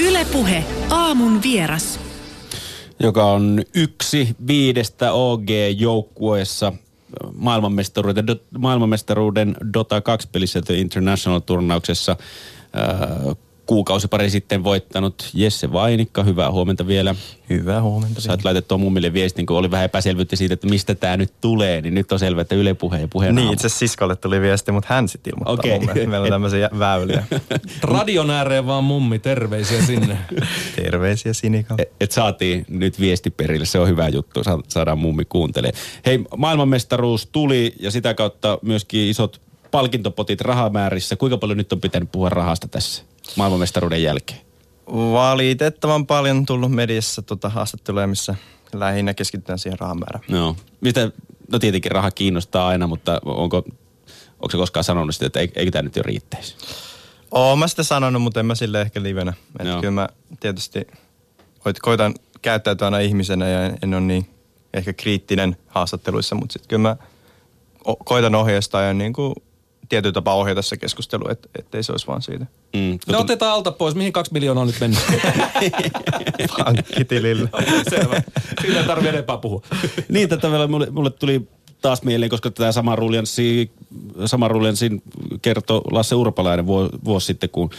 Ylepuhe aamun vieras. joka on yksi viidestä OG-joukkueessa maailmanmestaruuden, maailmanmestaruuden Dota 2-pelissä The International-turnauksessa. Äh, kuukausi pari sitten voittanut Jesse Vainikka. Hyvää huomenta vielä. Hyvää huomenta. Sä oot laitettu mummille viestin, kun oli vähän epäselvyyttä siitä, että mistä tämä nyt tulee, niin nyt on selvä, että Yle Puhe ja puheen Niin, itse asiassa siskolle tuli viesti, mutta hän sitten ilmoittaa Okei. okay. mulle. Meillä on tämmöisiä väyliä. Radion ääreen vaan mummi, terveisiä sinne. Terveisiä Sinika. Et- Et saatiin nyt viesti perille, se on hyvä juttu, Sa- saadaan mummi kuuntelee. Hei, maailmanmestaruus tuli ja sitä kautta myöskin isot palkintopotit rahamäärissä. Kuinka paljon nyt on pitänyt puhua rahasta tässä maailmanmestaruuden jälkeen? Valitettavan paljon tullut mediassa tota haastatteluja, missä lähinnä keskitytään siihen rahamäärään. No, mitä, no tietenkin raha kiinnostaa aina, mutta onko, onko se koskaan sanonut sitä, että ei- eikö tämä nyt jo riittäisi? Oon mä sitä sanonut, mutta en mä sille ehkä livenä. Että Joo. kyllä mä tietysti koit- koitan käyttäytyä aina ihmisenä ja en, en ole niin ehkä kriittinen haastatteluissa, mutta sitten kyllä mä koitan ohjeistaa ja niin kuin tietyllä tapaa ohjata se keskustelu, et, ettei se olisi vaan siitä Mm. No otetaan alta pois. Mihin kaksi miljoonaa on nyt mennyt? pankkitilille. Selvä. Siitä ei tarvitse enempää puhua. niin, tätä vielä mulle, mulle tuli taas mieleen, koska tämä sama ruljanssi, sama ruljanssin kertoi Lasse Urpalainen vuosi, vuosi sitten, kun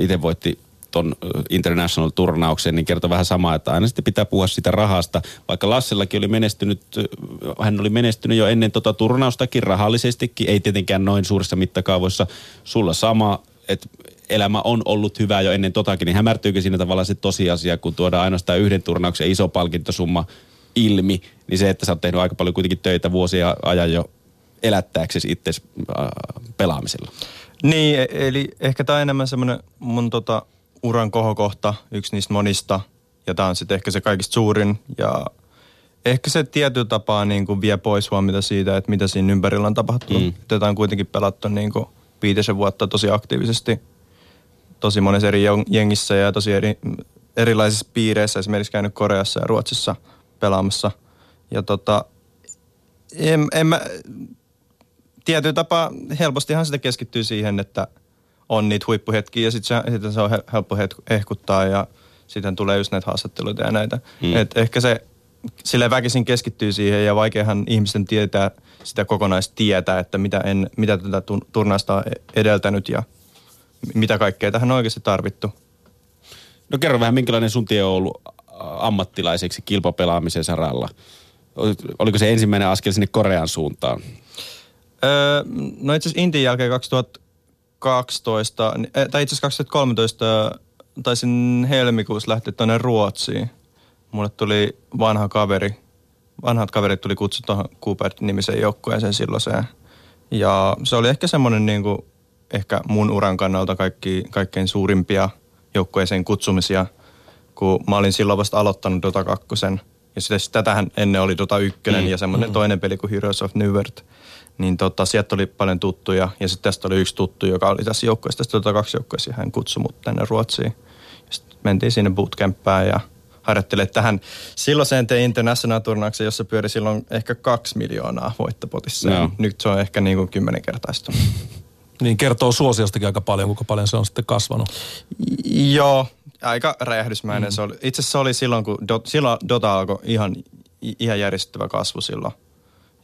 itse voitti ton ö, International-turnauksen, niin kertoi vähän samaa, että aina sitten pitää puhua sitä rahasta. Vaikka Lassellakin oli menestynyt, hän oli menestynyt jo ennen tota turnaustakin rahallisestikin, ei tietenkään noin suurissa mittakaavoissa. Sulla sama, että elämä on ollut hyvää jo ennen totakin, niin hämärtyykö siinä tavallaan se tosiasia, kun tuodaan ainoastaan yhden turnauksen iso palkintosumma ilmi, niin se, että sä oot tehnyt aika paljon kuitenkin töitä vuosia ajan jo elättääksesi itse pelaamisella. Niin, e- eli ehkä tämä on enemmän semmoinen mun tota, uran kohokohta, yksi niistä monista. Ja tämä on sitten ehkä se kaikista suurin. Ja ehkä se tietyllä tapaa niin kuin vie pois huomiota siitä, että mitä siinä ympärillä on tapahtunut. Mm. Tätä on kuitenkin pelattu niin kuin viitisen vuotta tosi aktiivisesti. Tosi monessa eri jeng- jengissä ja tosi eri, erilaisissa piireissä. Esimerkiksi käynyt Koreassa ja Ruotsissa pelaamassa. Ja tota, en, en mä, tietyllä tapaa helpostihan sitä keskittyy siihen, että on niitä huippuhetkiä ja sitten se, sit se on hel- helppo ehkuttaa ja sitten tulee just näitä haastatteluita ja näitä. Mm. Et ehkä se sille väkisin keskittyy siihen ja vaikeahan ihmisten tietää sitä kokonaistietä, että mitä, en, mitä tätä tu- turnausta on e- edeltänyt ja mitä kaikkea tähän on oikeasti tarvittu. No kerro vähän, minkälainen sun tie on ollut ammattilaiseksi kilpapelaamisen saralla? Oliko se ensimmäinen askel sinne Korean suuntaan? Öö, no itse asiassa Intin jälkeen 2012, ni- eh, tai itse asiassa 2013 taisin helmikuussa lähteä tuonne Ruotsiin. Mulle tuli vanha kaveri, vanhat kaverit tuli kutsu tuohon Cooper-nimiseen joukkueeseen silloiseen. Ja se oli ehkä semmoinen niin kuin, ehkä mun uran kannalta kaikki, kaikkein suurimpia joukkueeseen kutsumisia, kun mä olin silloin vasta aloittanut Dota 2. Ja sitä, tätähän ennen oli Dota 1 mm. ja semmoinen mm. toinen peli kuin Heroes of New World. Niin tota, sieltä oli paljon tuttuja. Ja sitten tästä oli yksi tuttu, joka oli tässä joukkueessa, tästä Dota 2 joukkueessa, ja hän kutsui mut tänne Ruotsiin. Sitten mentiin sinne bootcamppään ja harjoittelee tähän silloiseen The International-turnaukseen, jossa pyöri silloin ehkä kaksi miljoonaa voittopotissa. Ja nyt se on ehkä niin kuin kymmenenkertaistunut. Niin kertoo suosiostakin aika paljon, kuinka paljon se on sitten kasvanut. Joo, aika räjähdysmäinen mm. se oli. Itse asiassa se oli silloin, kun Dot, silloin Dota alkoi ihan, ihan järjestettävä kasvu silloin.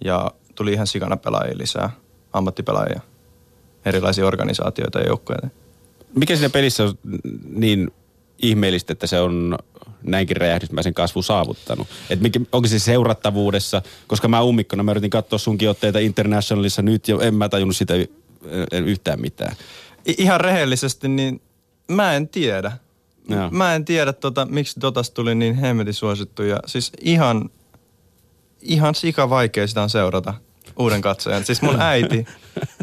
Ja tuli ihan sikana pelaajia lisää, ammattipelaajia, erilaisia organisaatioita ja joukkoja. Mikä siinä pelissä on niin ihmeellistä, että se on näinkin räjähdysmäisen kasvu saavuttanut? Et mikä, onko se seurattavuudessa? Koska mä ummikkona, mä yritin katsoa sunkin otteita Internationalissa nyt ja en mä tajunnut sitä yhtään mitään. Ihan rehellisesti, niin mä en tiedä. Joo. Mä en tiedä, tota, miksi Dotasta tuli niin hemmetin suosittu. Ja siis ihan, ihan sika vaikea sitä on seurata uuden katsojan. Siis mun äiti,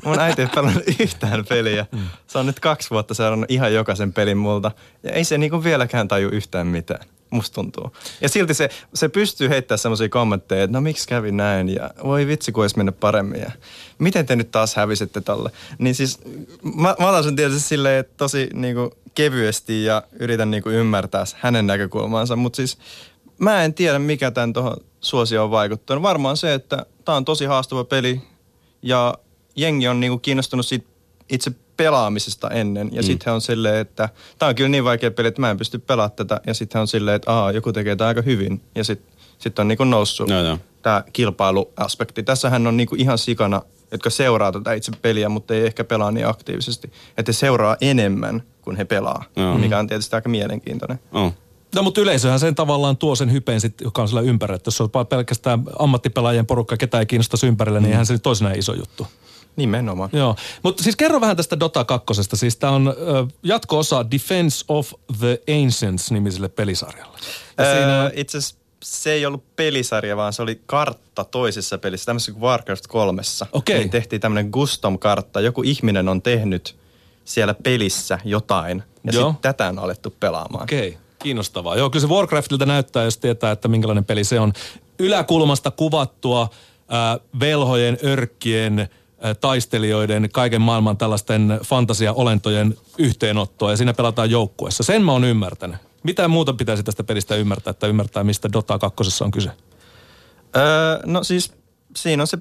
mun äiti ei pelannut yhtään peliä. Se on nyt kaksi vuotta seurannut ihan jokaisen pelin multa. Ja ei se niinku vieläkään taju yhtään mitään. Musta tuntuu. Ja silti se, se pystyy heittämään semmoisia kommentteja, että no miksi kävi näin ja voi vitsi kun olisi mennyt paremmin ja miten te nyt taas hävisitte tolle. Niin siis mä, mä otan sen tietysti silleen, että tosi niinku kevyesti ja yritän niinku ymmärtää hänen näkökulmaansa, mutta siis mä en tiedä mikä tämän tuohon suosioon on vaikuttanut. Varmaan se, että tämä on tosi haastava peli ja jengi on niinku kiinnostunut siitä itse pelaamisesta ennen. Ja mm. sitten on silleen, että tämä on kyllä niin vaikea peli, että mä en pysty pelaamaan tätä. Ja sitten on silleen, että Aa, joku tekee tämä aika hyvin. Ja sitten sit on niinku noussut No, joo. tämä kilpailuaspekti. Tässähän on niinku ihan sikana, jotka seuraa tätä itse peliä, mutta ei ehkä pelaa niin aktiivisesti. Että he seuraa enemmän kuin he pelaa, Joo. mikä on tietysti aika mielenkiintoinen. Oh. No mutta yleisöhän sen tavallaan tuo sen hypeen, sit, joka on sillä ympärillä. Että jos on vaan pelkästään ammattipelaajien porukka, ketä ei kiinnostaisi ympärillä, niin eihän se nyt toisenaan iso juttu. Nimenomaan. Joo, mutta siis kerro vähän tästä Dota 2. Siis tämä on ö, jatko-osa Defense of the Ancients nimiselle pelisarjalle. Ja Öö, siinä, Itse asiassa se ei ollut pelisarja, vaan se oli kartta toisessa pelissä, tämmöisessä kuin Warcraft 3. Okei. Niin tehtiin tämmöinen custom-kartta. Joku ihminen on tehnyt siellä pelissä jotain, ja sitten tätä on alettu pelaamaan. Okei, okay, kiinnostavaa. Joo, kyllä se Warcraftilta näyttää, jos tietää, että minkälainen peli se on. Yläkulmasta kuvattua äh, velhojen, örkkien, äh, taistelijoiden, kaiken maailman tällaisten fantasiaolentojen yhteenottoa ja siinä pelataan joukkueessa. Sen mä oon ymmärtänyt. Mitä muuta pitäisi tästä pelistä ymmärtää, että ymmärtää, mistä Dota 2 on kyse? Öö, no siis siinä on se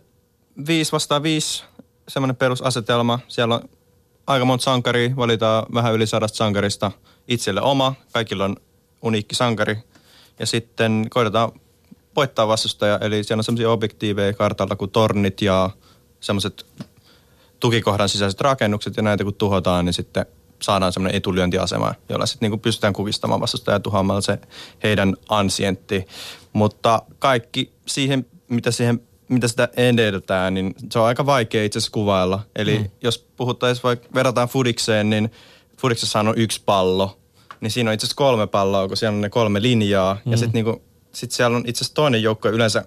5 vastaan 5 semmoinen perusasetelma. Siellä on aika monta sankaria, valitaan vähän yli sadasta sankarista itselle oma. Kaikilla on uniikki sankari. Ja sitten koitetaan voittaa vastustaja, eli siellä on semmoisia objektiiveja kartalla kuin tornit ja semmoiset tukikohdan sisäiset rakennukset ja näitä kun tuhotaan, niin sitten saadaan semmoinen etulyöntiasema, jolla sitten niinku pystytään kukistamaan vastustajaa ja tuhoamaan se heidän ansientti. Mutta kaikki siihen, mitä, siihen, mitä sitä edeltää, niin se on aika vaikea itse asiassa kuvailla. Eli mm. jos puhuttaisiin vaikka, verrataan Fudikseen, niin Fudiksessa on yksi pallo, niin siinä on itse asiassa kolme palloa, kun siellä on ne kolme linjaa. Mm. Ja sitten niinku, sit siellä on itse asiassa toinen joukko yleensä,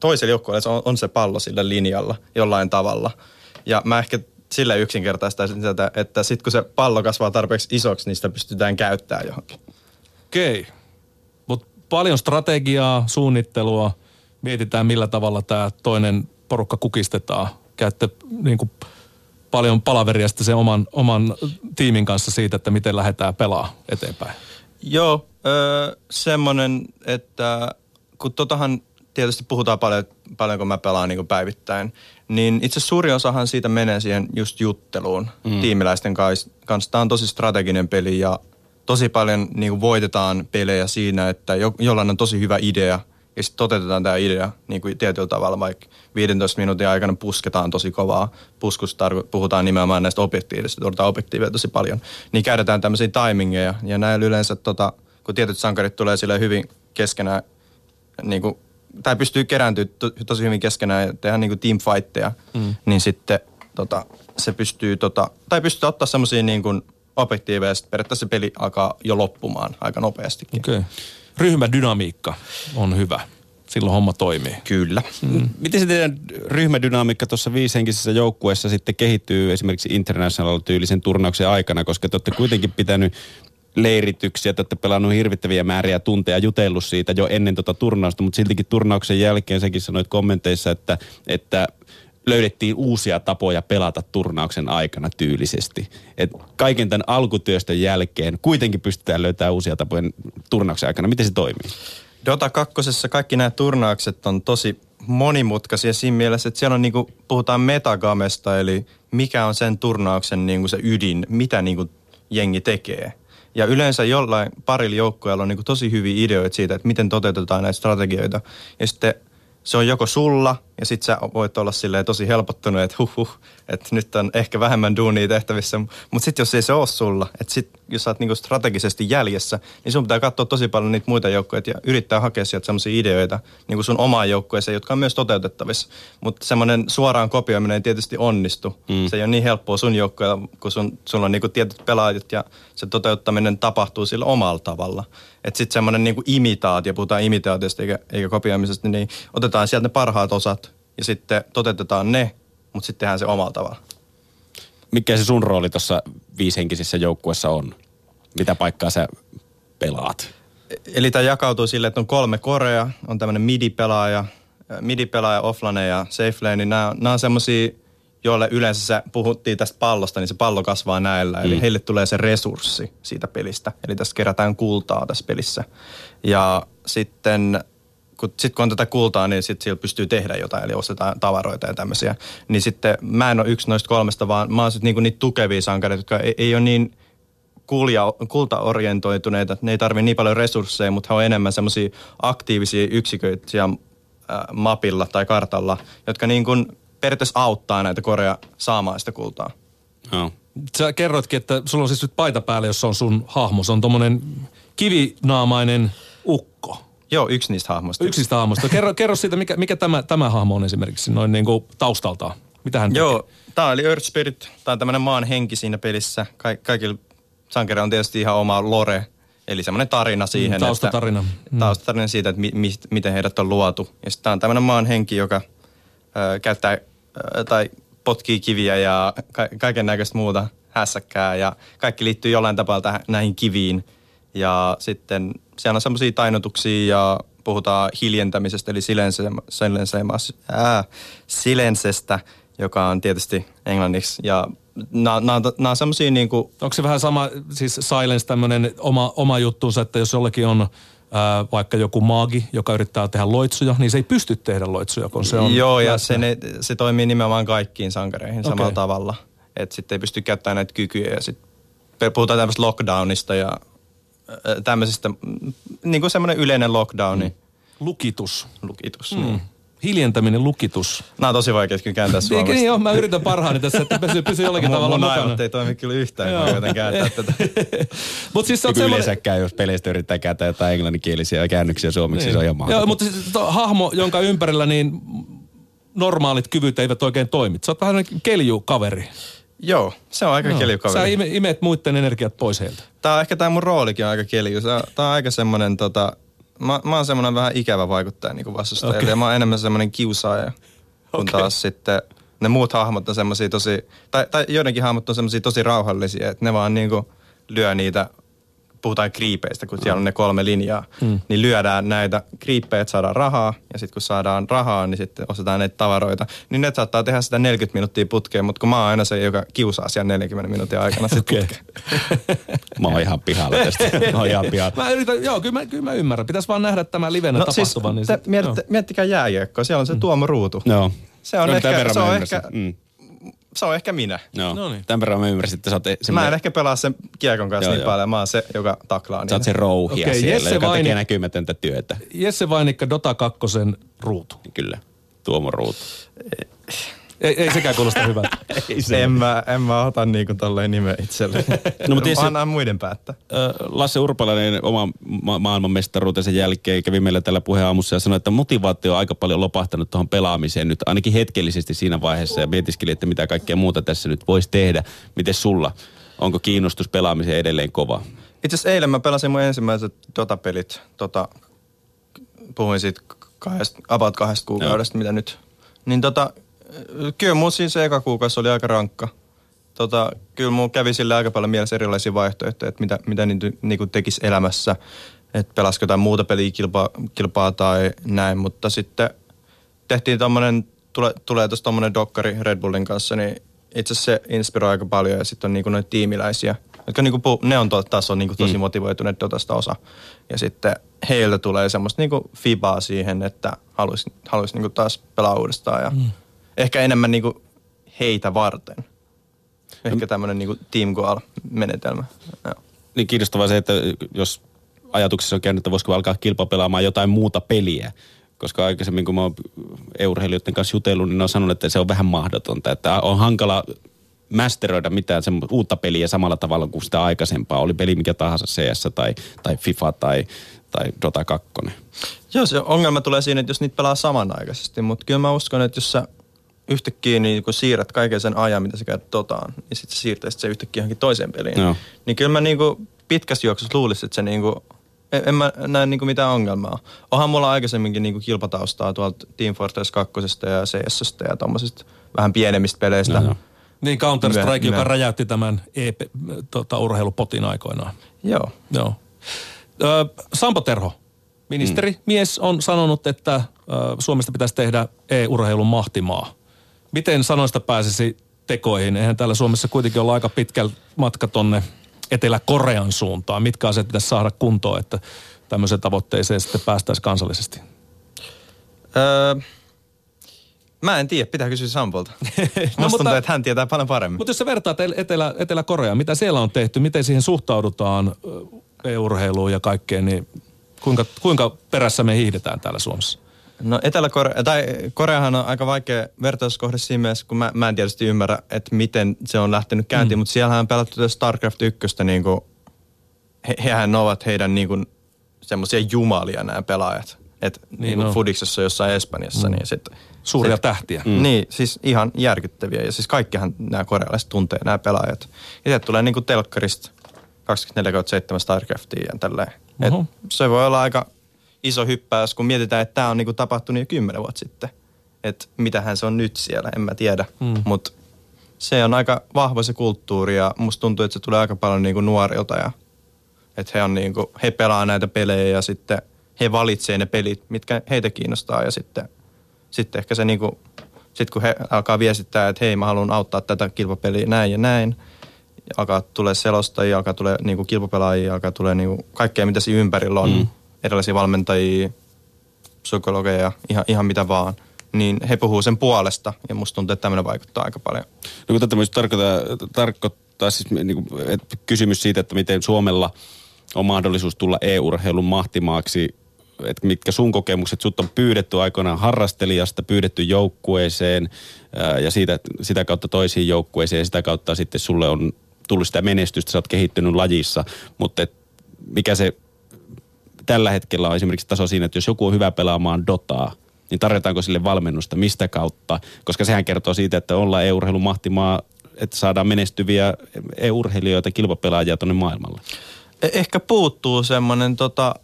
toisella joukkueella se on, on se pallo sillä linjalla jollain tavalla. Ja mä ehkä sillä yksinkertaistaisin tätä, että sitten kun se pallo kasvaa tarpeeksi isoksi, niin sitä pystytään käyttämään johonkin. Okei. Okay. Mutta paljon strategiaa, suunnittelua. Mietitään, millä tavalla tämä toinen porukka kukistetaan. Käytte niin kuin, paljon palaveria sitten sen oman, oman tiimin kanssa siitä, että miten lähdetään pelaa eteenpäin. Joo, öö, semmoinen, että kun totahan tietysti puhutaan paljon, paljon kun mä pelaan niin päivittäin, niin itse suuri osahan siitä menee siihen just jutteluun mm. tiimiläisten kanssa. Tämä on tosi strateginen peli ja tosi paljon niin voitetaan pelejä siinä, että jo, jollain on tosi hyvä idea ja sitten toteutetaan tämä idea niin kuin tietyllä tavalla, vaikka 15 minuutin aikana pusketaan tosi kovaa. Puskusta puhutaan nimenomaan näistä objektiivisista, tuotetaan objektiiveja tosi paljon. Niin käytetään tämmöisiä timingeja ja näillä yleensä, tota, kun tietyt sankarit tulee sille hyvin keskenään, niin kuin, tai pystyy kerääntyä to, tosi hyvin keskenään ja tehdä niin kuin teamfightteja, mm. niin sitten tota, se pystyy, tota, tai pystyy ottaa semmoisia niin kuin objektiiveja ja sitten periaatteessa se peli alkaa jo loppumaan aika nopeastikin. Okay. Ryhmädynamiikka on hyvä. Silloin homma toimii. Kyllä. Mm. Miten se teidän ryhmädynamiikka tuossa viishenkisessä joukkueessa sitten kehittyy esimerkiksi international-tyylisen turnauksen aikana, koska te olette kuitenkin pitänyt leirityksiä, te olette pelannut hirvittäviä määriä tunteja, jutellut siitä jo ennen tota turnausta, mutta siltikin turnauksen jälkeen säkin sanoit kommenteissa, että, että löydettiin uusia tapoja pelata turnauksen aikana tyylisesti. Et kaiken tämän alkutyöstön jälkeen kuitenkin pystytään löytämään uusia tapoja turnauksen aikana. Miten se toimii? Dota 2. kaikki nämä turnaukset on tosi monimutkaisia siinä mielessä, että siellä on niinku, puhutaan metagamesta, eli mikä on sen turnauksen niinku se ydin, mitä niinku jengi tekee. Ja yleensä jollain parilla joukkueella on niinku tosi hyviä ideoita siitä, että miten toteutetaan näitä strategioita. Ja sitten se on joko sulla, ja sit sä voit olla silleen tosi helpottunut, että huh, huh että nyt on ehkä vähemmän duunia tehtävissä. Mutta sitten jos ei se ole sulla, että sit, jos sä oot niinku strategisesti jäljessä, niin sun pitää katsoa tosi paljon niitä muita joukkoja ja yrittää hakea sieltä sellaisia ideoita niinku sun omaan joukkueeseen, jotka on myös toteutettavissa. Mutta semmoinen suoraan kopioiminen ei tietysti onnistu. Mm. Se ei ole niin helppoa sun joukkueella, kun sun, sulla on niinku tietyt pelaajat ja se toteuttaminen tapahtuu sillä omalla tavalla. Että sitten semmoinen niinku imitaatio, puhutaan imitaatiosta eikä, eikä kopioimisesta, niin otetaan sieltä ne parhaat osat ja sitten toteutetaan ne, mutta sitten tehdään se omalla tavalla. Mikä se sun rooli tuossa viishenkisessä joukkueessa on? Mitä paikkaa sä pelaat? Eli tämä jakautuu sille, että on kolme korea, on tämmöinen midi-pelaaja, midi-pelaaja, offlane ja safelane, niin nämä, nämä on semmoisia, joille yleensä se, puhuttiin tästä pallosta, niin se pallo kasvaa näillä. Eli Mm. heille tulee se resurssi siitä pelistä. Eli tässä kerätään kultaa tässä pelissä. Ja sitten kun, sit kun on tätä kultaa, niin sit sillä pystyy tehdä jotain, eli ostetaan tavaroita ja tämmöisiä. Niin sitten mä en ole yksi noista kolmesta, vaan mä oon sitten niinku niitä tukevia sankareita, jotka ei, ei ole niin kulja, kultaorientoituneita. Ne ei tarvitse niin paljon resursseja, mutta he on enemmän semmoisia aktiivisia yksiköitä siellä äh, mapilla tai kartalla, jotka niin kuin periaatteessa auttaa näitä korea saamaan sitä kultaa. Joo. Sä kerroitkin, että sulla on siis nyt paita päällä, jossa on sun hahmo. Se on tommonen kivinaamainen. Joo, yksi niistä hahmoista. Yksi niistä hahmoista. Kerro, kerro siitä, mikä, mikä tämä, tämä hahmo on esimerkiksi noin niin kuin taustaltaan. Mitä hän Joo, tekee? tämä oli Earth Spirit. Tämä on tämmöinen maan henki siinä pelissä. Ka- kaikilla sankareilla on tietysti ihan oma lore, eli semmoinen tarina siihen. Mm, taustatarina. Että, Mm. Taustatarina siitä, että mi- mi- miten heidät on luotu. Ja sitten tämä on tämmöinen maan henki, joka ö, käyttää ö, tai potkii kiviä ja ka- kaiken näköistä muuta hässäkkää. Ja kaikki liittyy jollain tapaa tähän, näihin kiviin. Ja sitten siellä on semmoisia tainotuksia ja puhutaan hiljentämisestä, eli silensestä, joka on tietysti englanniksi. Ja nämä on semmoisia niinku, Onko se vähän sama, siis silence tämmöinen oma, oma juttunsa, että jos jollekin on ää, vaikka joku maagi, joka yrittää tehdä loitsuja, niin se ei pysty tehdä loitsuja, kun se on Joo, ja se, ne, se toimii nimenomaan kaikkiin sankareihin okay. samalla tavalla. Että sitten ei pysty käyttämään näitä kykyjä. Ja sitten puhutaan tämmöistä lockdownista ja tämmöisestä, mm, niin kuin semmoinen yleinen lockdowni, mm. Lukitus. lukitus. Mm. Niin. Hiljentäminen, lukitus. Nämä on tosi vaikeat kyllä kääntää suomeksi. niin joo, mä yritän parhaani tässä, että pysyy, pysyy jollakin mun, tavalla mun mukana. ei toimi kyllä yhtään, kun Joo. mä yritän kääntää tätä. Mutta siis sä oot Niin semmoinen... yleensäkään, jos peleistä yrittää kääntää jotain englanninkielisiä käännöksiä suomeksi, niin. se on ihan Joo, mutta siis to, hahmo, jonka ympärillä niin normaalit kyvyt eivät oikein toimi. Sä oot vähän sellainen keljukaveri. Joo, se on aika. Sä keljukaveri. ime, imet muiden energiat pois heiltä. Tää on ehkä tää mun roolikin on aika kelju. Tää, tää on aika semmonen tota, mä, mä oon semmonen vähän ikävä vaikuttaja niin vastustajalle Okei. ja mä oon enemmän semmonen kiusaaja. Kun Okei. taas sitten ne muut hahmot on semmosia tosi, tai, tai joidenkin hahmot on semmosia tosi rauhallisia, että ne vaan niinku lyö niitä, puhutaan kriipeistä, kun siellä on ne kolme linjaa, mm. niin lyödään näitä kriippejä, että saadaan rahaa, ja sitten kun saadaan rahaa, niin sitten ostetaan näitä tavaroita. Niin ne saattaa tehdä sitä 40 minuuttia putkeen, mutta kun mä oon aina se, joka kiusaa siellä 40 minuutin aikana sit putkeen. Mä oon ihan pihalla tästä. Mä oon ihan pihalla. Mä yritän, joo, kyllä mä, kyllä mä ymmärrän. Pitäisi vaan nähdä tämä livenä No siis, tapahtuvan. niin te, sit- joo. miettikää jääkiekkoa, siellä on se Tuomo Ruutu. Joo. Se on No, ehkä- se on ehkä- Mm. Se on ehkä minä. Joo. No niin. Tämän verran mä ymmärsin, että sä oot, se, Mä en ehkä pelaa sen kiekon kanssa Joo, niin joo. paljon, mä oon se, joka taklaa sä oot niitä. se rouhia Okei, siellä, Jesse joka Vaini- tekee näkymätöntä työtä. Jesse Vainikka Dota 2 ruutu. Kyllä. Tuomo Ruutu. Ei, ei sekään kuulosta hyvältä. En mä, en mä ota niinku tolleen nimeä itselle. No, mutta tietysti- Anna muiden päättää. Lasse Urpalainen oma ma- maailmanmestaruutensa jälkeen kävi meillä tällä puheaamussa ja sanoi, että motivaatio on aika paljon lopahtanut tuohon pelaamiseen nyt ainakin hetkellisesti siinä vaiheessa ja mietiskeli, että mitä kaikkea muuta tässä nyt voisi tehdä. Miten sulla? Onko kiinnostus pelaamiseen edelleen kova? Itse asiassa eilen mä pelasin mun ensimmäiset Dota-pelit. Tota, puhuin siitä kahdesta, about kahdesta kuukaudesta, mitä nyt. Niin tota, kyllä mun siinä se eka kuukausi oli aika rankka. Tota, kyllä mun kävi sille aika paljon mielessä erilaisia vaihtoehtoja, että mitä, mitä niin, niin tekisi elämässä. Että pelasiko jotain muuta peliä kilpaa, kilpaa tai näin, mutta sitten tehtiin tommonen, tule, tulee tuossa tommonen dokkari Red Bullin kanssa, niin itse asiassa se inspiroi aika paljon ja sitten on niinku noita tiimiläisiä, jotka niinku puh- ne on to, taas on niinku tosi mm. motivoituneet Dotasta osa. Ja sitten heiltä tulee semmoista niinku fibaa siihen, että haluaisi haluais niinku taas pelaa uudestaan ja mm. Ehkä enemmän niinku heitä varten. Ehkä tämmöinen niinku team goal menetelmä. Joo. Niin kiinnostavaa se, että jos ajatuksessa on käynyt, että voisiko alkaa kilpapelaamaan jotain muuta peliä. Koska aikaisemmin, kun mä oon urheilijoiden kanssa jutellut, niin ne on sanonut, että se on vähän mahdotonta. Että on hankala masteroida mitään uutta peliä samalla tavalla kuin sitä aikaisempaa. Oli peli mikä tahansa CS tai, tai FIFA tai, tai Dota 2. Joo, se ongelma tulee siinä, että jos niitä pelaa samanaikaisesti, mutta kyllä mä uskon, että jos sä yhtäkkiä niin kun siirrät kaiken sen ajan, mitä sä käyt totaan, niin sitten sä siirtäisit se yhtäkkiä johonkin toiseen peliin. Joo. Niin kyllä mä niin kuin pitkässä juoksussa luulisin, että se niin kuin, en, en mä näe niin kuin mitään ongelmaa. Onhan mulla aikaisemminkin niin kuin kilpataustaa tuolta Team Fortress 2 ja CS ja tommosista vähän pienemmistä peleistä. Joo, joo. Niin Counter-Strike, Myö- joka räjäytti tämän EP, tota, urheilupotin aikoinaan. Joo. Joo. Ö, Sampo Terho, ministeri, mm. mies on sanonut, että ö, Suomesta pitäisi tehdä e-urheilun mahtimaa. Miten sanoista pääsisi tekoihin? Eihän täällä Suomessa kuitenkin olla aika pitkä matka tonne Etelä-Korean suuntaan. Mitkä asiat pitäisi saada kuntoon, että tämmöiseen tavoitteeseen sitten päästäisiin kansallisesti? Öö, mä en tiedä, pitää kysyä Sampolta. no, Musta mutta- tuntuu, että hän tietää paljon paremmin. Mutta jos sä vertaat El- Etelä, Etelä-Koreaan, mitä siellä on tehty, miten siihen suhtaudutaan ö, e-urheiluun ja kaikkeen, niin kuinka, kuinka perässä me hiihdetään täällä Suomessa? No Etelä-Korea, tai Koreahan on aika vaikea vertauskohde siinä mielessä, kun mä, mä en tietysti ymmärrä, että miten se on lähtenyt käyntiin, mm. mutta siellähän on pelattu StarCraft 1, niin kuin, he, hehän ovat heidän niin kuin, semmoisia jumalia nämä pelaajat. Et niin, niin on. Fudiksessa jossain Espanjassa, mm. niin sit, Suuria sit, tähtiä. Mm. Niin, siis ihan järkyttäviä. Ja siis kaikkihan nämä korealaiset tuntee nämä pelaajat. Ja sieltä tulee niin kuin telkkarista 24-7 StarCraftia ja tälleen. Et se voi olla aika iso hyppäys, kun mietitään, että tämä on niinku tapahtunut jo kymmenen vuotta sitten. Että mitähän se on nyt siellä, en mä tiedä. Mm. Mutta se on aika vahva se kulttuuri ja musta tuntuu, että se tulee aika paljon niinku nuorilta. Ja, että he, on niinku, he pelaa näitä pelejä ja sitten he valitsee ne pelit, mitkä heitä kiinnostaa. Ja sitten, sitten ehkä se niinku, sit kun he alkaa viestittää, että hei mä haluan auttaa tätä kilpapeliä näin ja näin, ja alkaa tulee selostajia, alkaa tulee niinku kilpapelaajia, alkaa tulee niinku kaikkea mitä siinä ympärillä on, mm. Erilaisia valmentajia, psykologeja, ihan, ihan mitä vaan. Niin he puhuu sen puolesta ja musta tuntuu, että tämmöinen vaikuttaa aika paljon. No kun tätä tarkoittaa, tarkoittaa siis niin kuin, että kysymys siitä, että miten Suomella on mahdollisuus tulla e-urheilun mahtimaaksi, että mitkä sun kokemukset, sut on pyydetty aikoinaan harrastelijasta, pyydetty joukkueeseen ää, ja siitä, sitä kautta toisiin joukkueeseen ja sitä kautta sitten sulle on tullut sitä menestystä, sä oot kehittynyt lajissa, mutta et mikä se tällä hetkellä on esimerkiksi taso siinä, että jos joku on hyvä pelaamaan Dotaa, niin tarjotaanko sille valmennusta, mistä kautta? Koska sehän kertoo siitä, että ollaan e-urheilun mahtimaa, että saadaan menestyviä e-urheilijoita, kilpapelaajia tuonne maailmalle. E- ehkä puuttuu semmoinen tota,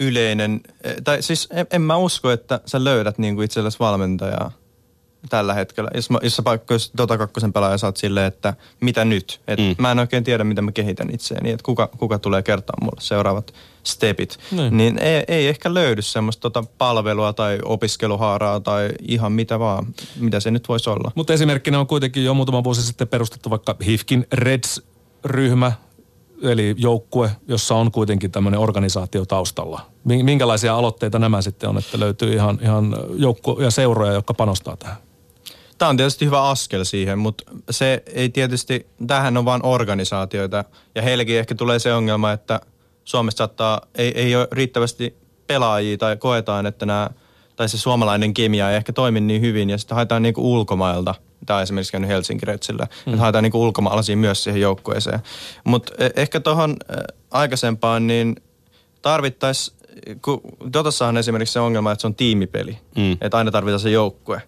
yleinen, e, tai siis en, en mä usko, että sä löydät niinku itsellesi valmentajaa tällä hetkellä. Jos, mä, jos sä vaikka jos Dota 2 pelaaja saat silleen, että mitä nyt? Et Mm. Mä en oikein tiedä, mitä mä kehitän itseäni, että kuka, kuka tulee kertoa mulle seuraavat stepit. Niin. Niin ei, ei ehkä löydy semmoista tota palvelua tai opiskeluhaaraa tai ihan mitä vaan, mitä se nyt voisi olla. Mutta esimerkkinä on kuitenkin jo muutama vuosi sitten perustettu vaikka HIFKin Reds-ryhmä, eli joukkue, jossa on kuitenkin tämmöinen organisaatio taustalla. Mi- Minkälaisia aloitteita nämä sitten on, että löytyy ihan, ihan joukku ja seuroja, jotka panostaa tähän? Tämä on tietysti hyvä askel siihen, mutta se ei tietysti, tähän on vain organisaatioita. Ja heillekin ehkä tulee se ongelma, että Suomessa saattaa, ei, ei ole riittävästi pelaajia tai koetaan, että nämä, tai se suomalainen kemia ei ehkä toimi niin hyvin ja sitten haetaan niinku ulkomailta. Tämä on esimerkiksi käynyt Helsinki Retsillä, mm. että haetaan niinku ulkomaalaisia myös siihen joukkueeseen. Mutta ehkä tuohon aikaisempaan, niin tarvittaisiin, kun Dotassahan on esimerkiksi se ongelma, että se on tiimipeli, Mm. että aina tarvitaan se joukkue,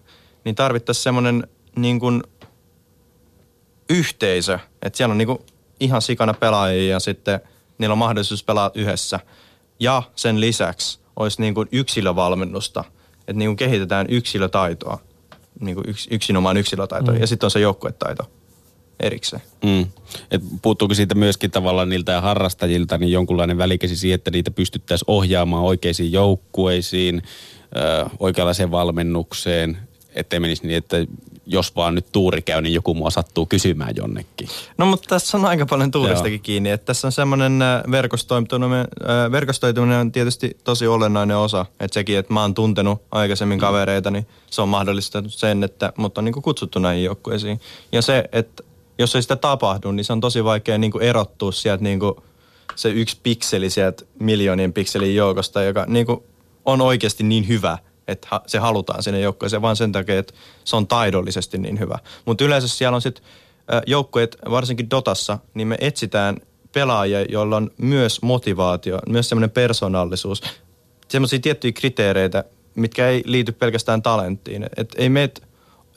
niin tarvittaisiin semmoinen niin kuin yhteisö, että siellä on niin kuin ihan sikana pelaajia ja sitten niillä on mahdollisuus pelata yhdessä. Ja sen lisäksi olisi niin kuin yksilövalmennusta, että niin kuin kehitetään yksilötaitoa, niin kuin yks, yksinomaan yksilötaitoa mm. ja sitten on se joukkuetaito erikseen. Mm. Et puuttuuko siitä myöskin tavallaan niiltä harrastajilta niin jonkunlainen välikäsi siihen, että niitä pystyttäisiin ohjaamaan oikeisiin joukkueisiin, ö, oikeanlaiseen valmennukseen, ettei menisi niin, että jos vaan nyt tuuri käy, niin joku mua sattuu kysymään jonnekin. No mutta tässä on aika paljon tuuristakin Joo. kiinni, että tässä on semmoinen äh, verkostoituminen, äh, verkostoituminen on tietysti tosi olennainen osa, että sekin, että mä oon tuntenut aikaisemmin kavereita, niin se on mahdollistanut sen, että mut on niinku kutsuttu näihin joukkueisiin. Ja se, että jos ei sitä tapahdu, niin se on tosi vaikea niinku erottua sieltä niinku se yksi pikseli sieltä miljoonien pikselin joukosta, joka niinku on oikeasti niin hyvä, että se halutaan sinne joukkueeseen, vaan sen takia, että se on taidollisesti niin hyvä. Mutta yleensä siellä on sitten joukkueet, varsinkin Dotassa, niin me etsitään pelaajia, joilla on myös motivaatio, myös semmoinen persoonallisuus, semmoisia tiettyjä kriteereitä, mitkä ei liity pelkästään talenttiin. Et ei, me,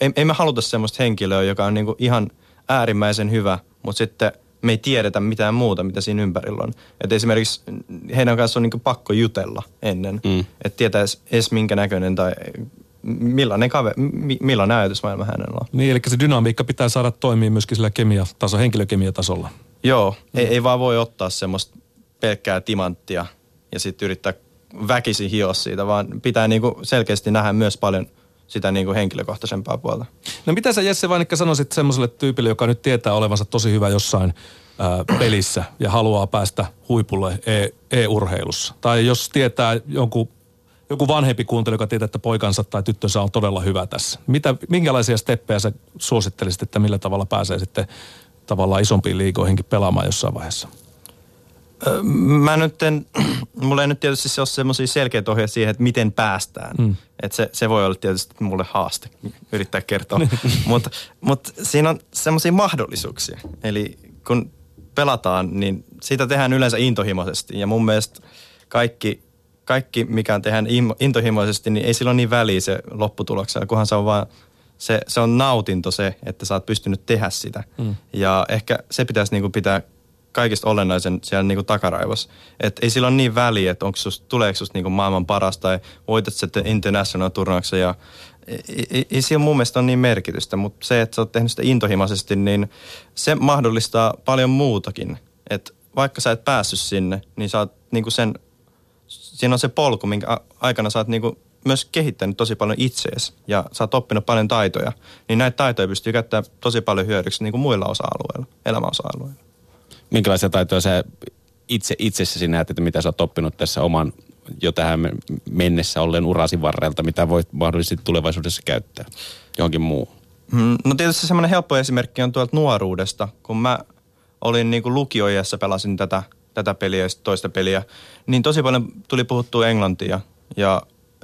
ei, ei me haluta semmoista henkilöä, joka on niinku ihan äärimmäisen hyvä, mutta sitten me ei tiedetä mitään muuta, mitä siinä ympärillä on. Et esimerkiksi heidän kanssa on niinku pakko jutella ennen, Mm. mm. että tietäisi edes minkä näköinen tai millainen, kaveri, mi, millainen ajatusmaailma hänellä on. Niin, eli se dynamiikka pitää saada toimia myöskin sillä kemiataso, henkilökemiatasolla. Joo, ei, ei vaan voi ottaa semmoista pelkkää timanttia ja sitten yrittää väkisin hioa siitä, vaan pitää niinku selkeästi nähdä myös paljon sitä niinku henkilökohtaisempaa puolta. No mitä sä Jesse Vainikka sanoisit semmoiselle tyypille, joka nyt tietää olevansa tosi hyvä jossain ää, pelissä ja haluaa päästä huipulle e- e-urheilussa? Tai jos tietää jonkun, joku vanhempi kuuntelija, joka tietää, että poikansa tai tyttönsä on todella hyvä tässä. Mitä, minkälaisia steppejä sä suosittelisit, että millä tavalla pääsee sitten tavallaan isompiin liigoihinkin pelaamaan jossain vaiheessa? Mä nyt en, mulla ei nyt tietysti se ole semmoisia selkeitä ohjeita siihen, että miten päästään. Mm. Et se, se voi olla tietysti mulle haaste yrittää kertoa. Mutta mut siinä on semmoisia mahdollisuuksia. Eli kun pelataan, niin siitä tehdään yleensä intohimoisesti. Ja mun mielestä kaikki, kaikki mikä tehdään intohimoisesti, niin ei silloin niin väliä se lopputuloksella, kunhan se on vaan se, se on nautinto se, että sä oot pystynyt tehdä sitä. Mm. Ja ehkä se pitäisi niinku pitää kaikista olennaisen siellä niinku takaraivossa. Et ei sillä ole niin väliä, että onko sus, tuleeko susta niinku maailman paras tai voitat sitten international turnauksen ja ei, ei, ei sillä mun mielestä ole niin merkitystä, mutta se, että sä oot tehnyt sitä intohimoisesti, niin se mahdollistaa paljon muutakin. Et vaikka sä et päässyt sinne, niin sä oot niinku sen, siinä on se polku, minkä aikana sä oot niinku myös kehittänyt tosi paljon itseesi ja sä oot oppinut paljon taitoja, niin näitä taitoja pystyy käyttämään tosi paljon hyödyksi niin kuin muilla osa-alueilla, elämäosa-alueilla. Minkälaisia taitoja sä itse itsessäsi näet, että mitä sä oot oppinut tässä oman jo tähän mennessä ollen urasi varrelta, mitä voit mahdollisesti tulevaisuudessa käyttää johonkin muuhun? Hmm, no tietysti semmoinen helppo esimerkki on tuolta nuoruudesta, kun mä olin niin kuin lukioijassa, pelasin tätä, tätä peliä ja toista peliä, niin tosi paljon tuli puhuttua englantia ja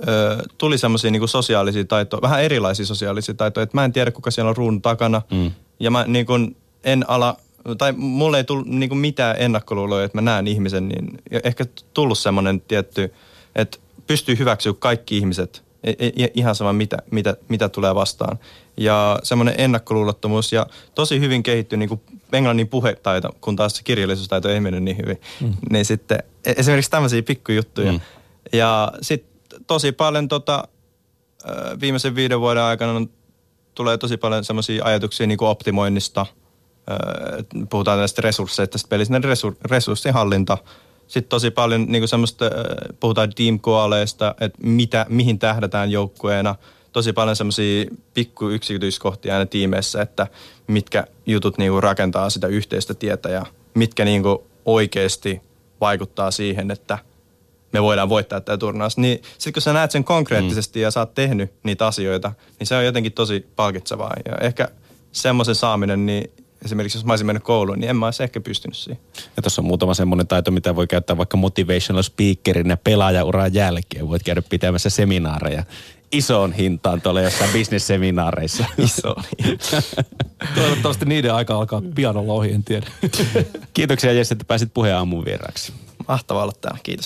ö, tuli semmoisia niin sosiaalisia taitoja, vähän erilaisia sosiaalisia taitoja, että mä en tiedä kuka siellä on ruudun takana mm. ja mä niin kuin en ala tai mulle ei tullut niin kuin mitään ennakkoluuloja, että mä näen ihmisen, niin ehkä tullut semmoinen tietty, että pystyy hyväksyä kaikki ihmiset, e, e, ihan sama mitä, mitä, mitä tulee vastaan. Ja semmoinen ennakkoluulottomuus ja tosi hyvin kehittyy niin kuin englannin puhetaito, kun taas se kirjallisuustaito ei mennyt niin hyvin. Mm. Niin sitten e, esimerkiksi tämmöisiä pikkujuttuja. Mm. Ja sitten tosi paljon tota, viimeisen viiden vuoden aikana tulee tosi paljon semmoisia ajatuksia niin kuin optimoinnista – puhutaan näistä resursseista tästä pelistä, niin resur, resurssihallinta. Sitten tosi paljon niin kuin semmoista, puhutaan team koaleista, että mitä, mihin tähdätään joukkueena. Tosi paljon semmoisia pikku yksityiskohtia aina tiimeissä, että mitkä jutut niin kuin rakentaa sitä yhteistä tietä ja mitkä niin kuin oikeasti vaikuttaa siihen, että me voidaan voittaa tämä turnaus. Niin sitten kun sä näet sen konkreettisesti mm. ja sä oot tehnyt niitä asioita, niin se on jotenkin tosi palkitsevaa. Ja ehkä semmoisen saaminen, niin esimerkiksi jos mä olisin mennyt kouluun, niin en mä olisi ehkä pystynyt siihen. Ja tuossa on muutama semmoinen taito, mitä voi käyttää vaikka motivational speakerin ja pelaajauran jälkeen. Voit käydä pitämässä seminaareja isoon hintaan tuolla jossain bisnesseminaareissa. Isoon Toivottavasti niiden aika alkaa pian olla ohi, en tiedä. Kiitoksia Jesse, että pääsit puheen aamun vieraksi. Mahtavaa olla täällä, kiitos.